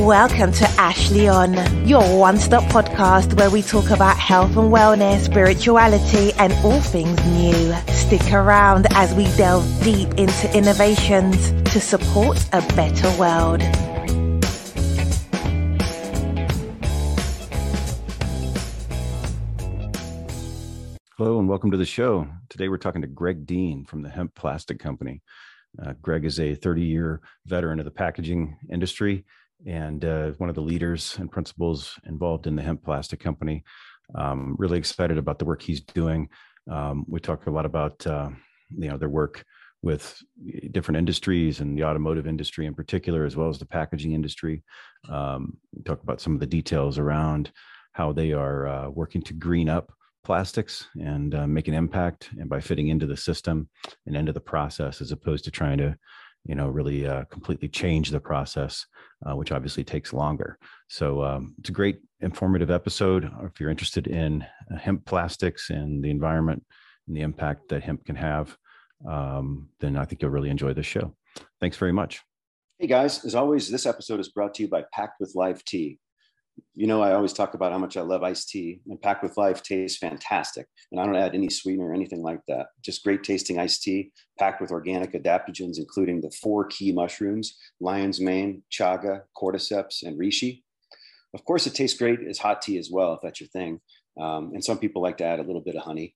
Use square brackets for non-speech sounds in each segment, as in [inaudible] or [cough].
Welcome to Ashley On, your one stop podcast where we talk about health and wellness, spirituality, and all things new. Stick around as we delve deep into innovations to support a better world. Hello and welcome to the show. Today we're talking to Greg Dean from the Hemp Plastic Company. Uh, Greg is a 30 year veteran of the packaging industry and uh, one of the leaders and principals involved in the hemp plastic company. Um, really excited about the work he's doing. Um, we talk a lot about uh, you know their work with different industries and the automotive industry in particular, as well as the packaging industry. Um, talk about some of the details around how they are uh, working to green up plastics and uh, make an impact and by fitting into the system and into the process as opposed to trying to you know really uh, completely change the process uh, which obviously takes longer. So um, it's a great informative episode if you're interested in uh, hemp plastics and the environment and the impact that hemp can have um, then i think you'll really enjoy this show. Thanks very much. Hey guys. As always this episode is brought to you by Packed with Life tea you know, I always talk about how much I love iced tea, and Packed with Life tastes fantastic. And I don't add any sweetener or anything like that. Just great tasting iced tea, packed with organic adaptogens, including the four key mushrooms lion's mane, chaga, cordyceps, and reishi. Of course, it tastes great as hot tea as well, if that's your thing. Um, and some people like to add a little bit of honey.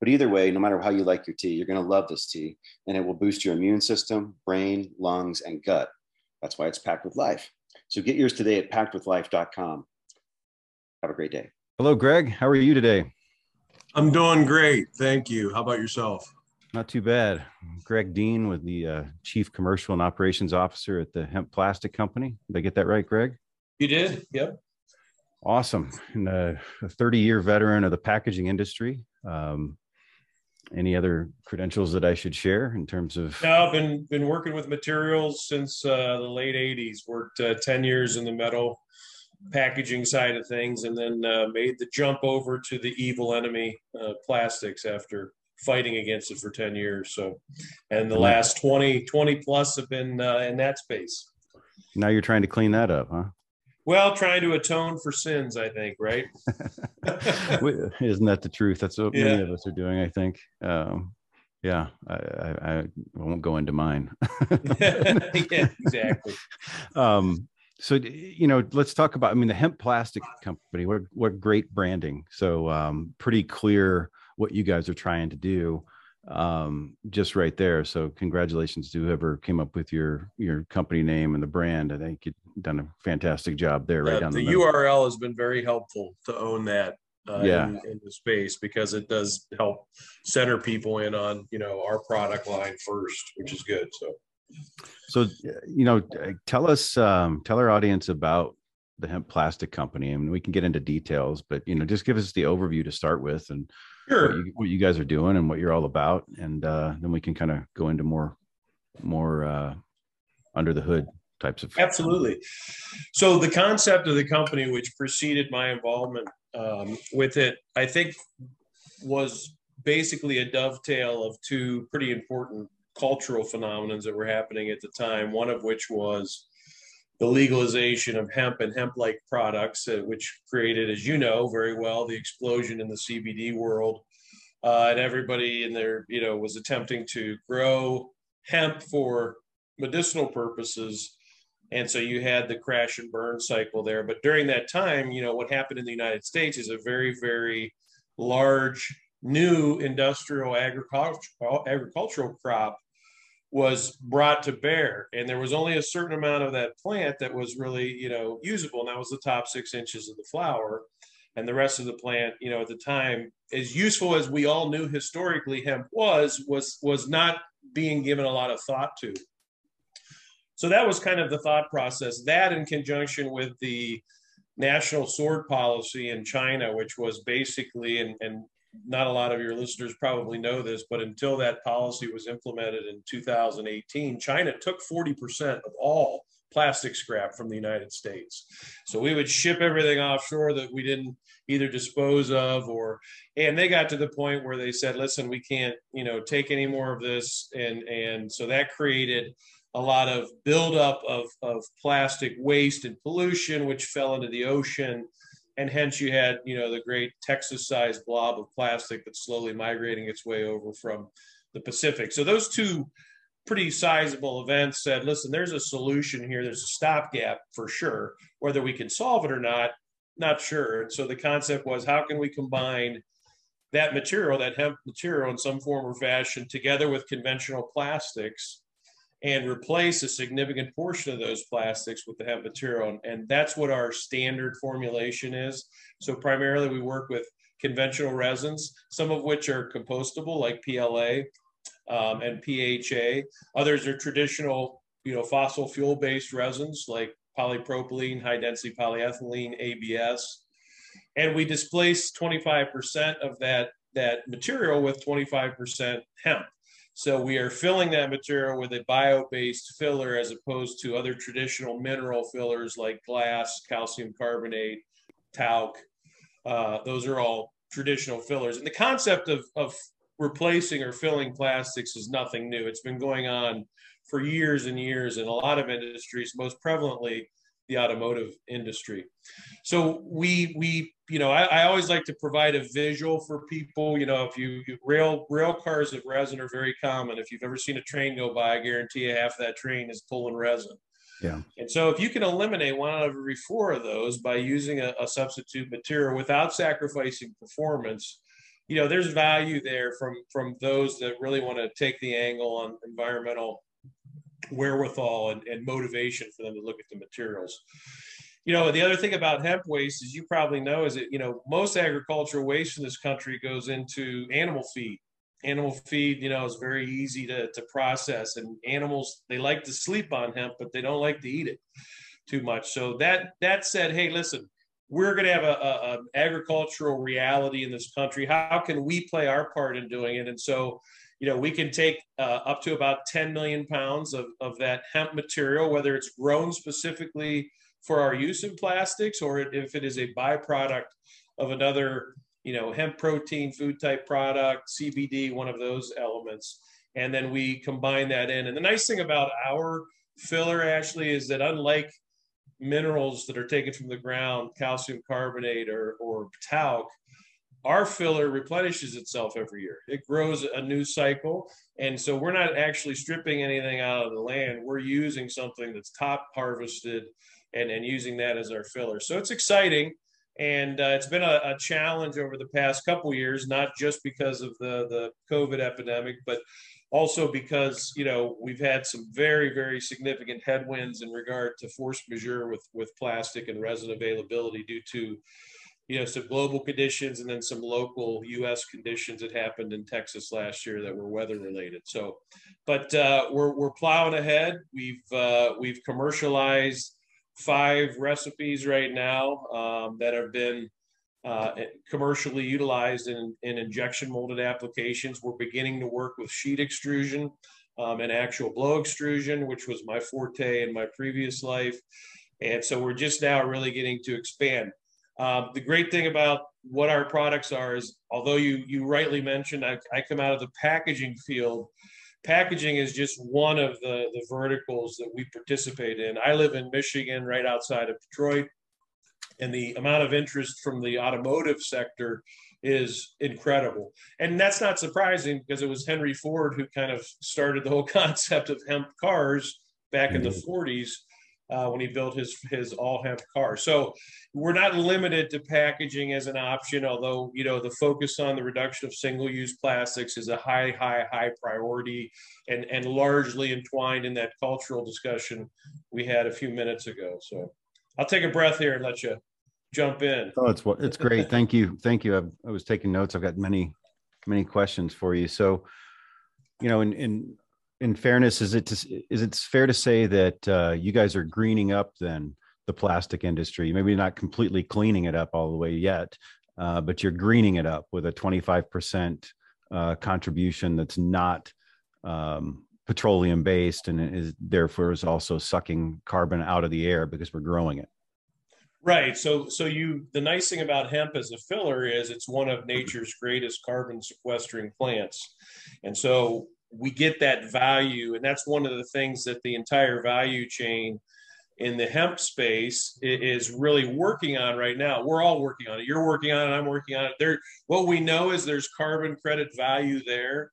But either way, no matter how you like your tea, you're going to love this tea, and it will boost your immune system, brain, lungs, and gut. That's why it's packed with life. So get yours today at packedwithlife.com. Have a great day. Hello, Greg. How are you today? I'm doing great. Thank you. How about yourself? Not too bad. Greg Dean with the uh, Chief Commercial and Operations Officer at the Hemp Plastic Company. Did I get that right, Greg? You did. Yep. Awesome. And uh, a 30 year veteran of the packaging industry. Um, any other credentials that I should share in terms of? No, I've been been working with materials since uh, the late '80s. Worked uh, 10 years in the metal packaging side of things, and then uh, made the jump over to the evil enemy uh, plastics after fighting against it for 10 years. So, and the last 20 20 plus have been uh, in that space. Now you're trying to clean that up, huh? Well, trying to atone for sins, I think, right? [laughs] Isn't that the truth? That's what yeah. many of us are doing, I think. Um, yeah, I, I, I, won't go into mine. [laughs] [laughs] yeah, exactly. Um, so you know, let's talk about. I mean, the hemp plastic company. What what great branding. So um, pretty clear what you guys are trying to do um, just right there. So congratulations to whoever came up with your your company name and the brand. I think you've done a fantastic job there. Right down the, the URL has been very helpful to own that. Uh, yeah. In, in, the space because it does help center people in on you know our product line first, which is good. So, so you know, tell us, um, tell our audience about the hemp plastic company, I and mean, we can get into details, but you know, just give us the overview to start with, and sure. what, you, what you guys are doing and what you're all about, and uh, then we can kind of go into more more uh, under the hood types of absolutely so the concept of the company which preceded my involvement um, with it i think was basically a dovetail of two pretty important cultural phenomena that were happening at the time one of which was the legalization of hemp and hemp like products, uh, which created, as you know very well, the explosion in the CBD world. Uh, and everybody in there, you know, was attempting to grow hemp for medicinal purposes. And so you had the crash and burn cycle there. But during that time, you know, what happened in the United States is a very, very large new industrial agricultural agricultural crop was brought to bear. And there was only a certain amount of that plant that was really you know usable. And that was the top six inches of the flower. And the rest of the plant you know at the time as useful as we all knew historically hemp was was was not being given a lot of thought to. So that was kind of the thought process. That in conjunction with the national sword policy in china which was basically and, and not a lot of your listeners probably know this, but until that policy was implemented in 2018, China took 40% of all plastic scrap from the United States. So we would ship everything offshore that we didn't either dispose of or and they got to the point where they said listen we can't you know take any more of this and and so that created a lot of buildup of, of plastic waste and pollution which fell into the ocean and hence you had you know the great texas sized blob of plastic that's slowly migrating its way over from the pacific. So those two pretty sizable events said listen there's a solution here. There's a stopgap for sure. Whether we can solve it or not not sure. And so the concept was how can we combine that material, that hemp material in some form or fashion, together with conventional plastics and replace a significant portion of those plastics with the hemp material. And that's what our standard formulation is. So primarily we work with conventional resins, some of which are compostable like PLA um, and PHA. Others are traditional, you know, fossil fuel based resins like polypropylene, high density polyethylene, ABS. And we displace 25% of that, that material with 25% hemp. So we are filling that material with a bio-based filler as opposed to other traditional mineral fillers like glass, calcium carbonate, talc. Uh, those are all traditional fillers. And the concept of, of replacing or filling plastics is nothing new. It's been going on for years and years in a lot of industries, most prevalently the automotive industry. So we we you know I, I, always like to provide a visual for people. You know, if you, you rail rail cars of resin are very common. If you've ever seen a train go by, I guarantee you half that train is pulling resin. Yeah. And so if you can eliminate one out of every four of those by using a, a substitute material without sacrificing performance, you know, there's value there from from those that really want to take the angle on environmental wherewithal and, and motivation for them to look at the materials. You know the other thing about hemp waste is you probably know is that you know most agricultural waste in this country goes into animal feed. Animal feed you know is very easy to, to process and animals they like to sleep on hemp but they don't like to eat it too much. So that that said hey listen we're going to have a, a, a agricultural reality in this country. How can we play our part in doing it? And so you know, we can take uh, up to about 10 million pounds of, of that hemp material, whether it's grown specifically for our use in plastics or if it is a byproduct of another, you know, hemp protein food type product, CBD, one of those elements. And then we combine that in. And the nice thing about our filler, Ashley, is that unlike minerals that are taken from the ground, calcium carbonate or, or talc, our filler replenishes itself every year. It grows a new cycle. And so we're not actually stripping anything out of the land. We're using something that's top harvested and, and using that as our filler. So it's exciting. And uh, it's been a, a, challenge over the past couple years, not just because of the, the COVID epidemic, but also because, you know, we've had some very, very significant headwinds in regard to force majeure with, with plastic and resin availability due to you know some global conditions and then some local U.S. conditions that happened in Texas last year that were weather related. So, but uh, we're we're plowing ahead. We've uh, we've commercialized five recipes right now um, that have been uh, commercially utilized in, in injection molded applications. We're beginning to work with sheet extrusion um, and actual blow extrusion, which was my forte in my previous life. And so we're just now really getting to expand. Uh, the great thing about what our products are is, although you you rightly mentioned, I, I come out of the packaging field. Packaging is just one of the the verticals that we participate in. I live in Michigan, right outside of Detroit, and the amount of interest from the automotive sector is incredible. And that's not surprising because it was Henry Ford who kind of started the whole [laughs] concept of hemp cars back mm-hmm. in the 40s uh, when he built his his all hemp car. So we're not limited to packaging as an option, although you know the focus on the reduction of single use plastics is a high, high, high priority, and and largely entwined in that cultural discussion we had a few minutes ago. So I'll take a breath here and let you jump in. Oh, it's it's great. [laughs] Thank you, thank you. I've, I was taking notes. I've got many many questions for you. So you know, in in in fairness, is it to, is it fair to say that uh, you guys are greening up then the plastic industry? Maybe not completely cleaning it up all the way yet, uh, but you're greening it up with a 25% uh, contribution that's not um, petroleum based and is therefore is also sucking carbon out of the air because we're growing it. Right. So so you the nice thing about hemp as a filler is it's one of nature's greatest carbon sequestering plants. And so we get that value and that's one of the things that the entire value chain in the hemp space is really working on right now. We're all working on it. You're working on it. I'm working on it. There, what we know is there's carbon credit value there.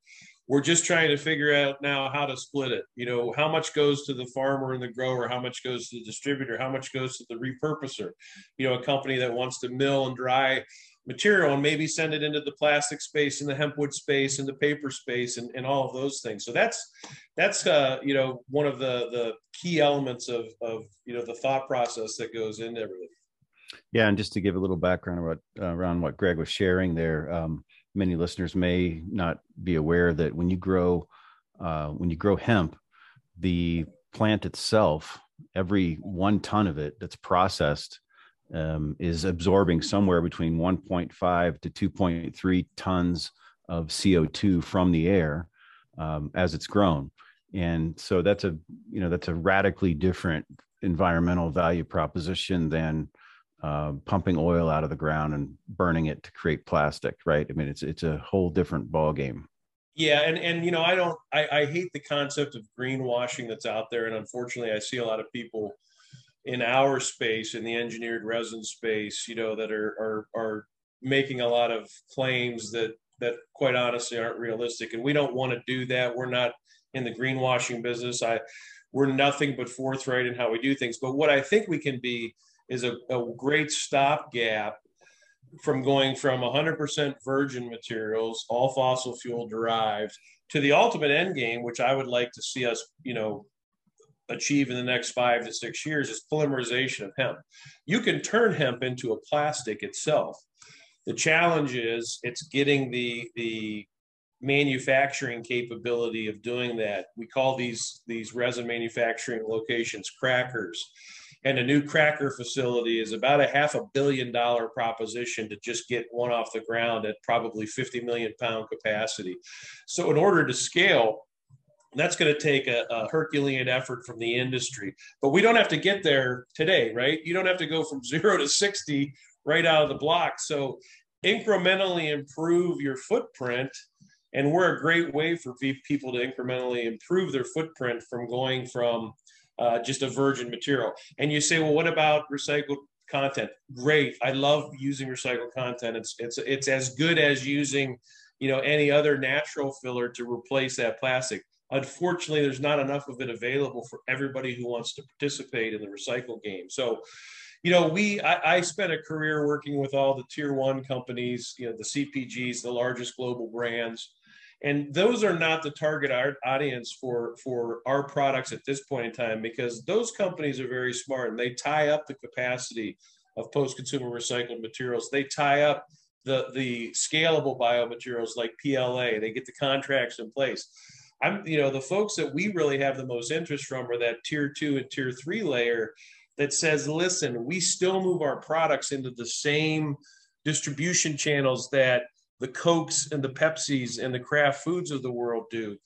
We're just trying to figure out now how to split it. You know, how much goes to the farmer and the grower, how much goes to the distributor, how much goes to the repurposer. You know, a company that wants to mill and dry material and maybe send it into the plastic space and the hempwood space and the paper space and, and all of those things. So that's that's uh, you know one of the the key elements of of you know the thought process that goes into everything. Yeah and just to give a little background about uh, around what greg was sharing there um, many listeners may not be aware that when you grow uh, when you grow hemp the plant itself every one ton of it that's processed um, is absorbing somewhere between 1.5 to 2.3 tons of CO2 from the air um, as it's grown. And so that's a you know that's a radically different environmental value proposition than uh, pumping oil out of the ground and burning it to create plastic, right? I mean, it's it's a whole different ball game. Yeah, and and you know, I don't, I, I hate the concept of greenwashing that's out there, and unfortunately, I see a lot of people in our space in the engineered resin space you know that are are are making a lot of claims that that quite honestly aren't realistic. And we don't want to do that. We're not in the greenwashing business. I we're nothing but forthright in how we do things. But what i think we can be is a, a great stopgap from going from 100% virgin materials all fossil fuel derived to the ultimate end game which i would like to see us you know achieve in the next five to six years is polymerization of hemp. You can turn hemp into a plastic itself. The challenge is it's getting the the manufacturing capability of doing that. We call these these resin manufacturing locations crackers. And a new cracker facility is about a half a billion dollar proposition to just get one off the ground at probably 50 million pound capacity. So in order to scale, that's going to take a, a, Herculean effort from the industry. But we don't have to get there today, right? You don't have to go from [laughs] zero to 60 right out of the block. So incrementally improve your footprint. And we're a great way for people to incrementally improve their footprint from going from uh, just a virgin material. And you say, well, what about recycled content? Great. I love using recycled content. It's, it's, it's as good as using you know any other natural filler to replace that plastic Unfortunately, there's not enough of it available for everybody who wants to participate in the recycle game. So, you know, we I, I spent a career working with all the tier one companies, you know, the CPGs, the largest global brands, and those are not the target audience for for our products at this point in time because those companies are very smart and they tie up the capacity of post-consumer recycled materials. They tie up the the scalable biomaterials like PLA. They get the contracts in place. I'm, you know, the folks that we really have the most interest from are that tier two and tier three layer that says, listen, we still move our products into the same distribution channels that the Cokes and the Pepsis and the Kraft Foods of the world do.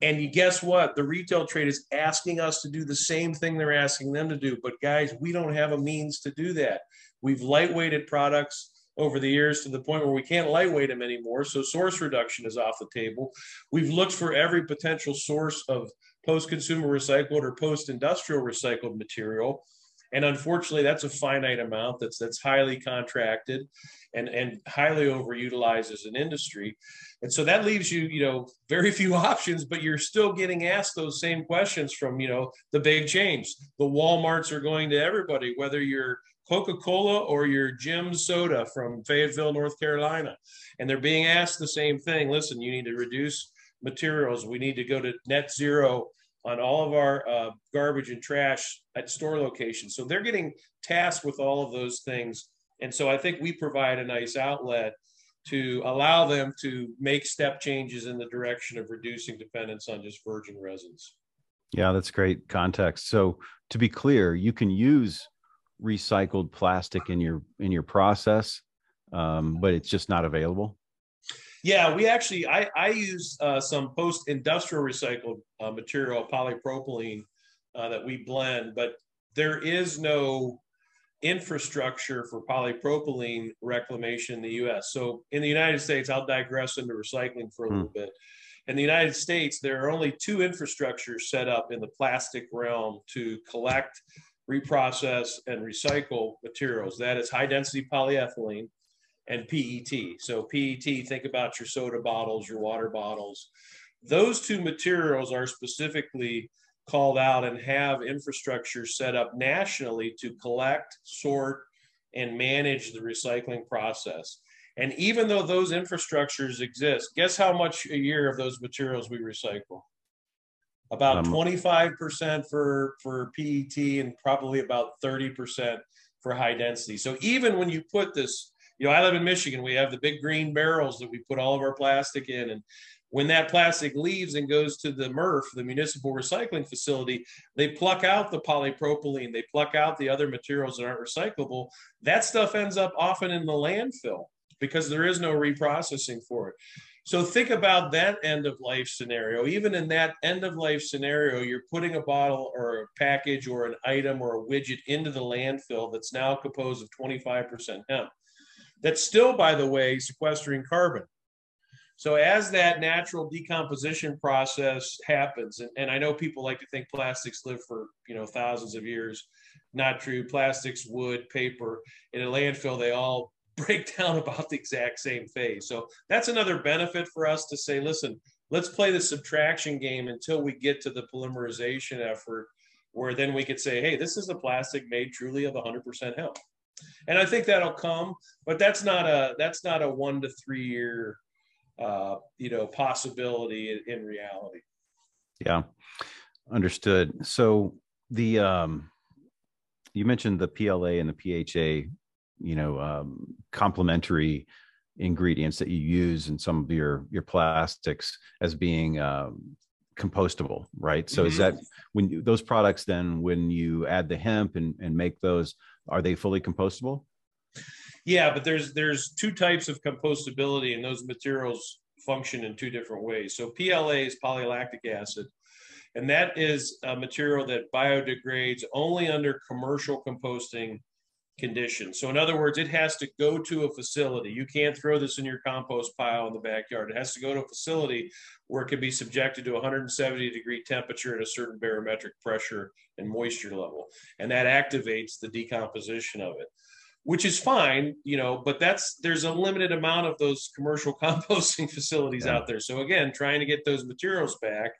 And you guess what? The retail trade is asking us to do the same thing they're asking them to do. But guys, we don't have a means to do that. We've lightweighted products over the years to the point where we can't lightweight them anymore. So source reduction is off the table. We've looked for every potential source of post-consumer recycled or post-industrial recycled material. And unfortunately, that's a finite amount that's that's highly contracted and, and highly overutilized as an industry. And so that leaves you, you know, very [laughs] few options, but you're still getting asked those same questions from, you know, the big chains. The Walmarts are going to everybody, whether you're Coca Cola or your Jim's soda from Fayetteville, North Carolina. And they're being asked the same thing listen, you need to reduce materials. We need to go to net zero on all of our uh, garbage and trash at store locations. So they're getting tasked with all of those things. And so I think we provide a nice outlet to allow them to make step changes in the direction of reducing dependence on just virgin resins. Yeah, that's great context. So to be clear, you can use recycled plastic in your in your process, um, but it's just not available. Yeah, we actually I I use uh, some post industrial recycled uh, material polypropylene uh, that we blend, but there is no infrastructure for polypropylene reclamation in the U.S. So in the United States, I'll digress into recycling for a little hmm. bit. In the United States, there are only two infrastructures set up in the plastic realm to collect, reprocess, and recycle materials. That is high density polyethylene and PET. So PET, think about your soda bottles, your water bottles. Those two materials are specifically called out and have infrastructure set up nationally to collect, sort, and manage the recycling process. And even though those infrastructures exist, guess how much a year of those materials we recycle? About um, 25% for, for PET and probably about 30% for high density. So even when you put this, you know, I live in Michigan, we have the big green barrels that we put all of our plastic in. And when that plastic leaves and goes to the MRF, the municipal recycling facility, they pluck out the polypropylene, they pluck out the other materials that aren't recyclable. That stuff ends up often in the landfill because there is no reprocessing for it. So think about that end of life scenario. Even in that end of life scenario, you're putting a bottle or a package or an item or a widget into the landfill that's now composed of 25% hemp. That's still, by the way, sequestering carbon. So as that natural decomposition process happens, and, and I know people like to think plastics live for you know thousands of years. Not true. Plastics, wood, paper, in a landfill, they all break down about the exact same phase. So that's another benefit for us to say, listen, let's play the subtraction game until we get to the polymerization effort, where then we could say, hey, this is a plastic made truly of 100% hemp. And I think that'll come, but that's not a that's not a one to three year, uh, you know, possibility in, in reality. Yeah, understood. So the um, you mentioned the PLA and the PHA you know um, complementary ingredients that you use in some of your your plastics as being um, compostable right? So mm-hmm. is that when you, those products then when you add the hemp and, and make those are they fully compostable? Yeah but there's there's two types of compostability and those materials function in two different ways. So pla is polylactic acid and that is a material that biodegrades only under commercial composting conditions. So in other words, it has to go to a facility. You can't throw this in your compost pile in the backyard. It has to go to a facility where it can be subjected to 170 degree temperature at a certain barometric pressure and moisture level. And that activates the decomposition of it. Which is fine, you know, but that's there's a limited amount of those commercial [laughs] composting facilities yeah. out there. So again, trying to get those materials back.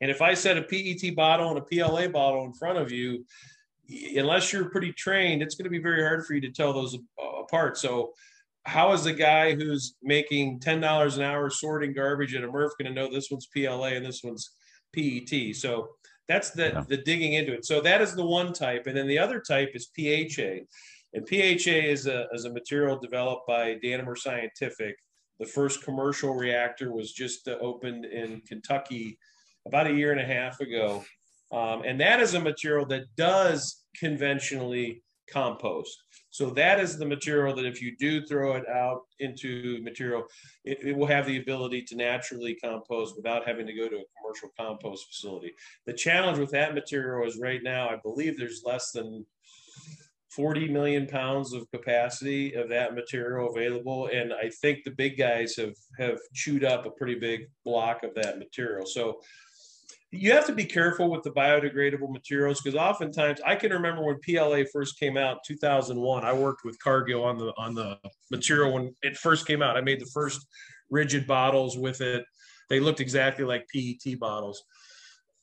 And if I set a PET bottle and a PLA bottle in front of you, unless you're pretty trained, it's going to be very hard for you to tell those apart. So, how is the guy who's making ten dollars an hour sorting garbage at a MRF going to know this one's PLA and this one's PET? So that's the yeah. the digging into it. So that is the one type, and then the other type is PHA, and PHA is a is a material developed by Danimer Scientific. The first commercial reactor was just uh, opened in Kentucky about a year and a half ago. Um, and that is a material that does conventionally compost. So that is the material that if you do throw it out into material, it, it, will have the ability to naturally compost without having to go to a commercial compost facility. The challenge with that material is right now, I believe there's less than 40 million pounds of capacity of that material available. And I think the big guys have, have chewed up a pretty big block of that material. So you have to be careful with the biodegradable materials because oftentimes I can remember when PLA first came out 2001 I worked with Cargill on the on the material when it first came out. I made the first rigid bottles with it. They looked exactly like PET bottles.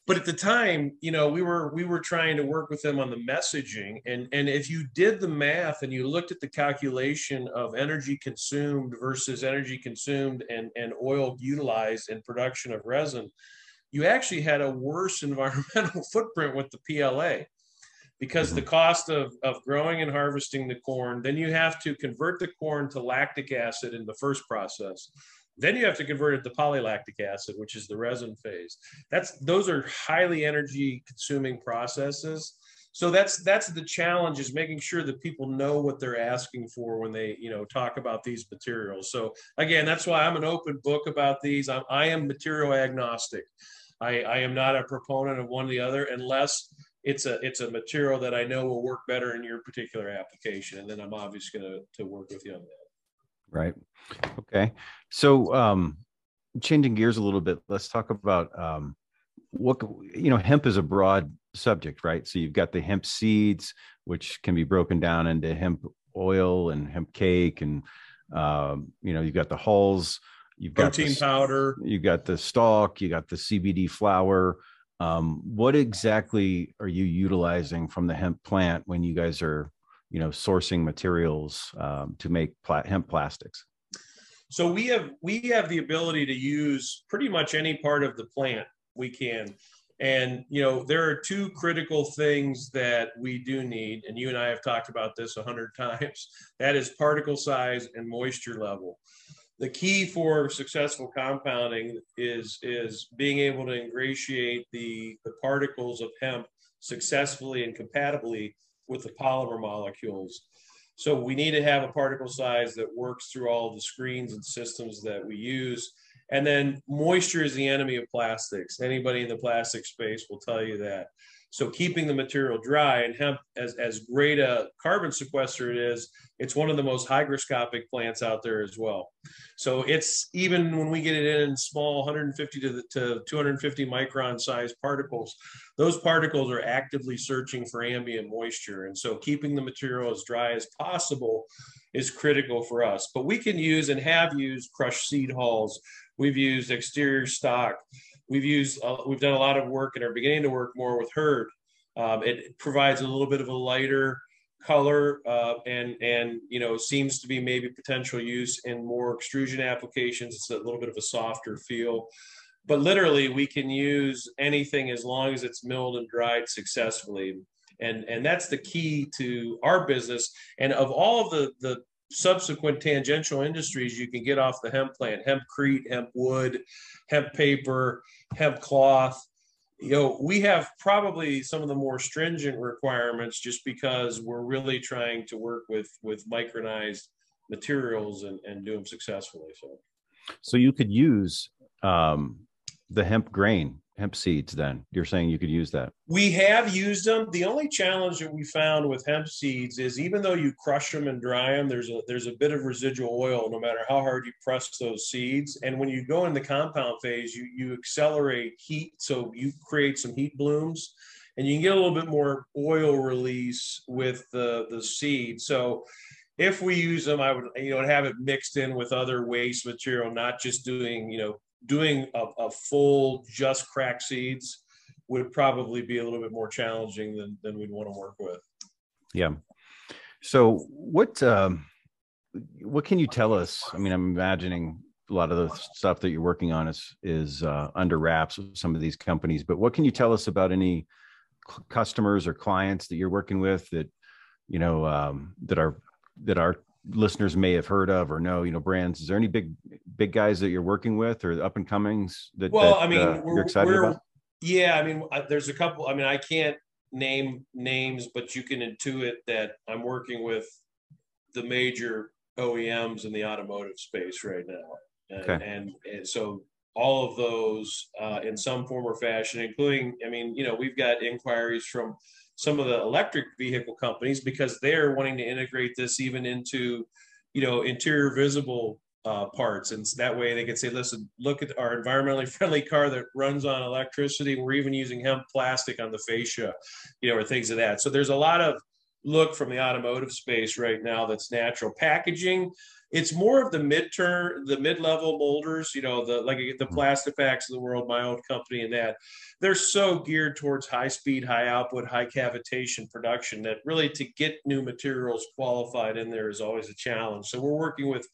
But at the time you know we were we were trying to work with them on the messaging and and if you did the math and you looked at the calculation of energy consumed versus energy consumed and and oil utilized in production of resin you actually had a worse [laughs] environmental footprint with the PLA because the mm-hmm. cost of, of growing and harvesting the corn, then you have to convert the corn to lactic acid in the first process. Then you have to convert it to polylactic acid, which is the resin phase. That's those are highly energy consuming processes. so that's that's the challenge is making sure that people know what they're asking for when they you know talk about these materials so again that's why i'm an open book about these i'm i am material agnostic i i am not a proponent of one or the other unless it's a it's a material that i know will work better in your particular application. And then i'm obviously going to to work with you on that. Right. Okay. So um changing gears a little bit let's talk about um what you know hemp is a broad subject, right? So you've got the hemp seeds, which can be broken down into hemp oil and hemp cake, and um, you know you've got the hulls, you've got protein the, powder, you got the stalk, you got the CBD flower. Um, what exactly are you utilizing from the hemp plant when you guys are, you know, sourcing materials um, to make pla- hemp plastics? So we have we have the ability to use pretty much any part of the plant we can. And you know, there are two critical things that we do need, and you and I have talked about this a hundred [laughs] times. That is particle size and moisture level. The key for successful compounding is is being able to ingratiate the, the particles of hemp successfully and compatibly with the polymer molecules. So we need to have a particle size that works through all the screens and systems that we use and then moisture is the enemy of plastics. Anybody in the plastic space will tell you that. So keeping the material dry and hemp, as, as great a carbon sequester it is, it's one of the most hygroscopic plants out there as well. So it's even when we get it in small 150 to, the, to 250 micron size particles, those particles are actively searching for ambient moisture. And so keeping the material as dry as possible is critical for us. But we can use and have used crushed seed hulls. We've used exterior stalk. We've used, uh, we've done a lot of work and are beginning to work more with hurd. Um, it provides a little bit of a lighter color uh, and and you know seems to be maybe potential use in more extrusion applications. It's a little bit of a softer feel, but literally we can use anything as long as it's milled and dried successfully. And and that's the key to our business. And of all of the the subsequent tangential industries you can get off the hemp plant hempcrete hemp wood hemp paper hemp cloth. You know we have probably some of the more stringent requirements just because we're really trying to work with with micronized materials and, and do them successfully so. So you could use um, the hemp grain hemp seeds then? You're saying you could use that. We have used them. The only challenge that we found with hemp seeds is even though you crush them and dry them there's a there's a bit of residual oil no matter how hard you press those seeds. And when you go in the compound phase you you accelerate heat. So you create some heat blooms and you can get a little bit more oil release with the the seed. So if we use them, I would, you know, have it mixed in with other waste material, not just doing, you know, doing a, a, full just crack seeds would probably be a little bit more challenging than, than we'd want to work with. Yeah. So what um, what can you tell us? I mean, I'm imagining a lot of the stuff that you're working on is is uh, under wraps with some of these companies. But what can you tell us about any customers or clients that you're working with that you know um, that are that are listeners may have heard of or know you know brands is there any big big guys that you're working with or up and comings that well that, i mean uh, you're excited about yeah i mean there's a couple i mean i can't name names but you can intuit that i'm working with the major oems in the automotive space right now and, okay. and, and so all of those uh, in some form or fashion including i mean you know we've got inquiries from some of the electric vehicle companies because they're wanting to integrate this even into, you know, interior visible uh, parts. And that way they can say, listen, look at our environmentally [laughs] friendly car that runs on electricity. We're even using hemp plastic on the fascia, you know, or things of that. So there's a lot of look from the automotive space right now that's natural packaging it's more of the mid-term, the mid-level molders, you know, the like the hmm. Plastipaks of the world, my old company, and that they're so geared towards high speed, high output, high cavitation production that really to get new materials qualified in there is always a challenge. So we're working with,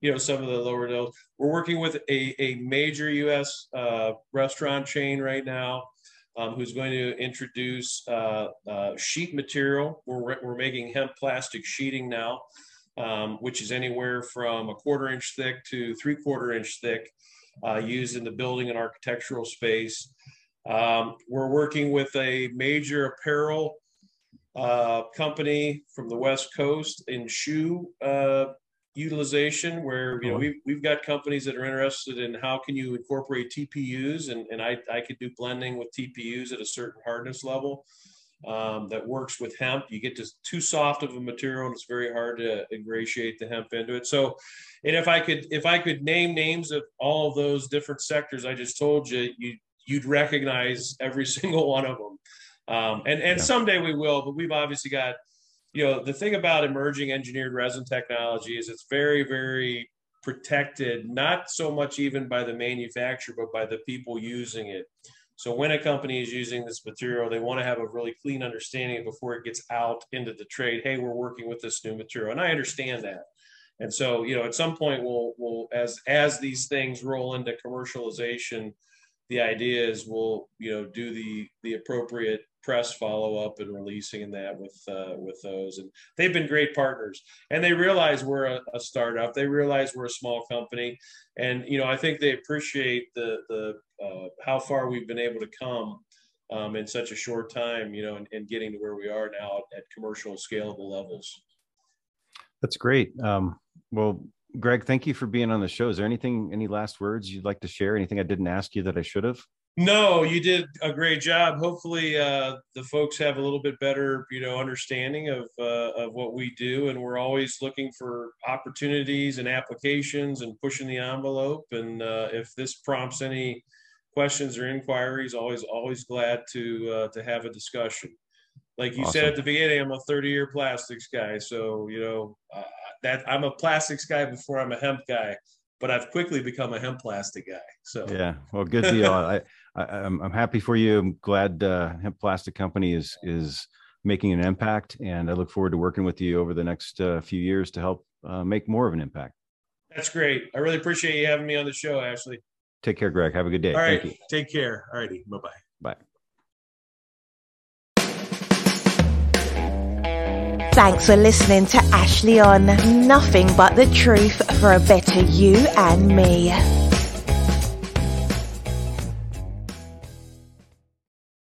you know, some of the lower nodes. We're working with a, a major U.S. Uh, restaurant chain right now. Um, who's going to introduce uh, uh, sheet material. We're, we're making hemp plastic sheeting now um, which is anywhere from a quarter inch thick to three quarter inch thick, uh, used in the building and architectural space. Um, we're working with a major apparel uh, company from the West Coast in shoe uh, utilization where you know we've, we've got companies that are interested in how can you incorporate TPUs and, and I, I could do blending with TPUs at a certain hardness level um, that works with hemp. You get to too soft of a material and it's very hard to ingratiate the hemp into it. So and if I could if I could name names of all of those different sectors I just told you, you you'd recognize every [laughs] single one of them. Um, and and yeah. someday we will, but we've obviously got, you know, the thing about emerging engineered resin technology is it's very, very protected, not so much even by the manufacturer, but by the people using it. So when a company is using this material, they want to have a really clean understanding before it gets out into the trade. Hey, we're working with this new material, and I understand that. And so, you know, at some point, we'll, we'll as as these things roll into commercialization, the idea is we'll, you know, do the the appropriate press follow up and releasing and that with uh, with those. And they've been great partners. And they realize we're a, a, startup. They realize we're a small company, and you know I think they appreciate the the uh, how far we've been able to come. Um, in such a short time, you know, and, getting to where we are now at commercial scalable levels. That's great. Um, well, Greg, thank you for being on the show. Is there anything, any last words you'd like to share? Anything I didn't ask you that I should have? No, you did a great job. Hopefully, uh, the folks have a little bit better, you know, understanding of uh, of what we do, and we're always looking for opportunities and applications and pushing the envelope. And uh, if this prompts any questions or inquiries, always always glad to uh, to have a discussion. Like you awesome. said at the beginning, I'm a 30 year plastics guy, so you know that I'm a plastics guy before I'm a hemp guy but I've quickly become a hemp plastic guy. So yeah, well, good deal. [laughs] I, I am I'm happy for you. I'm glad uh, Hemp Plastic Company is is making an impact, and I look forward to working with you over the next uh, few years to help uh, make more of an impact. That's great. I really appreciate you having me on the show, Ashley. Take care, Greg. Have a good day. All right. Take care. All righty. Bye-bye. Bye. Thanks for listening to Ashley on Nothing But the Truth for a Better You and Me.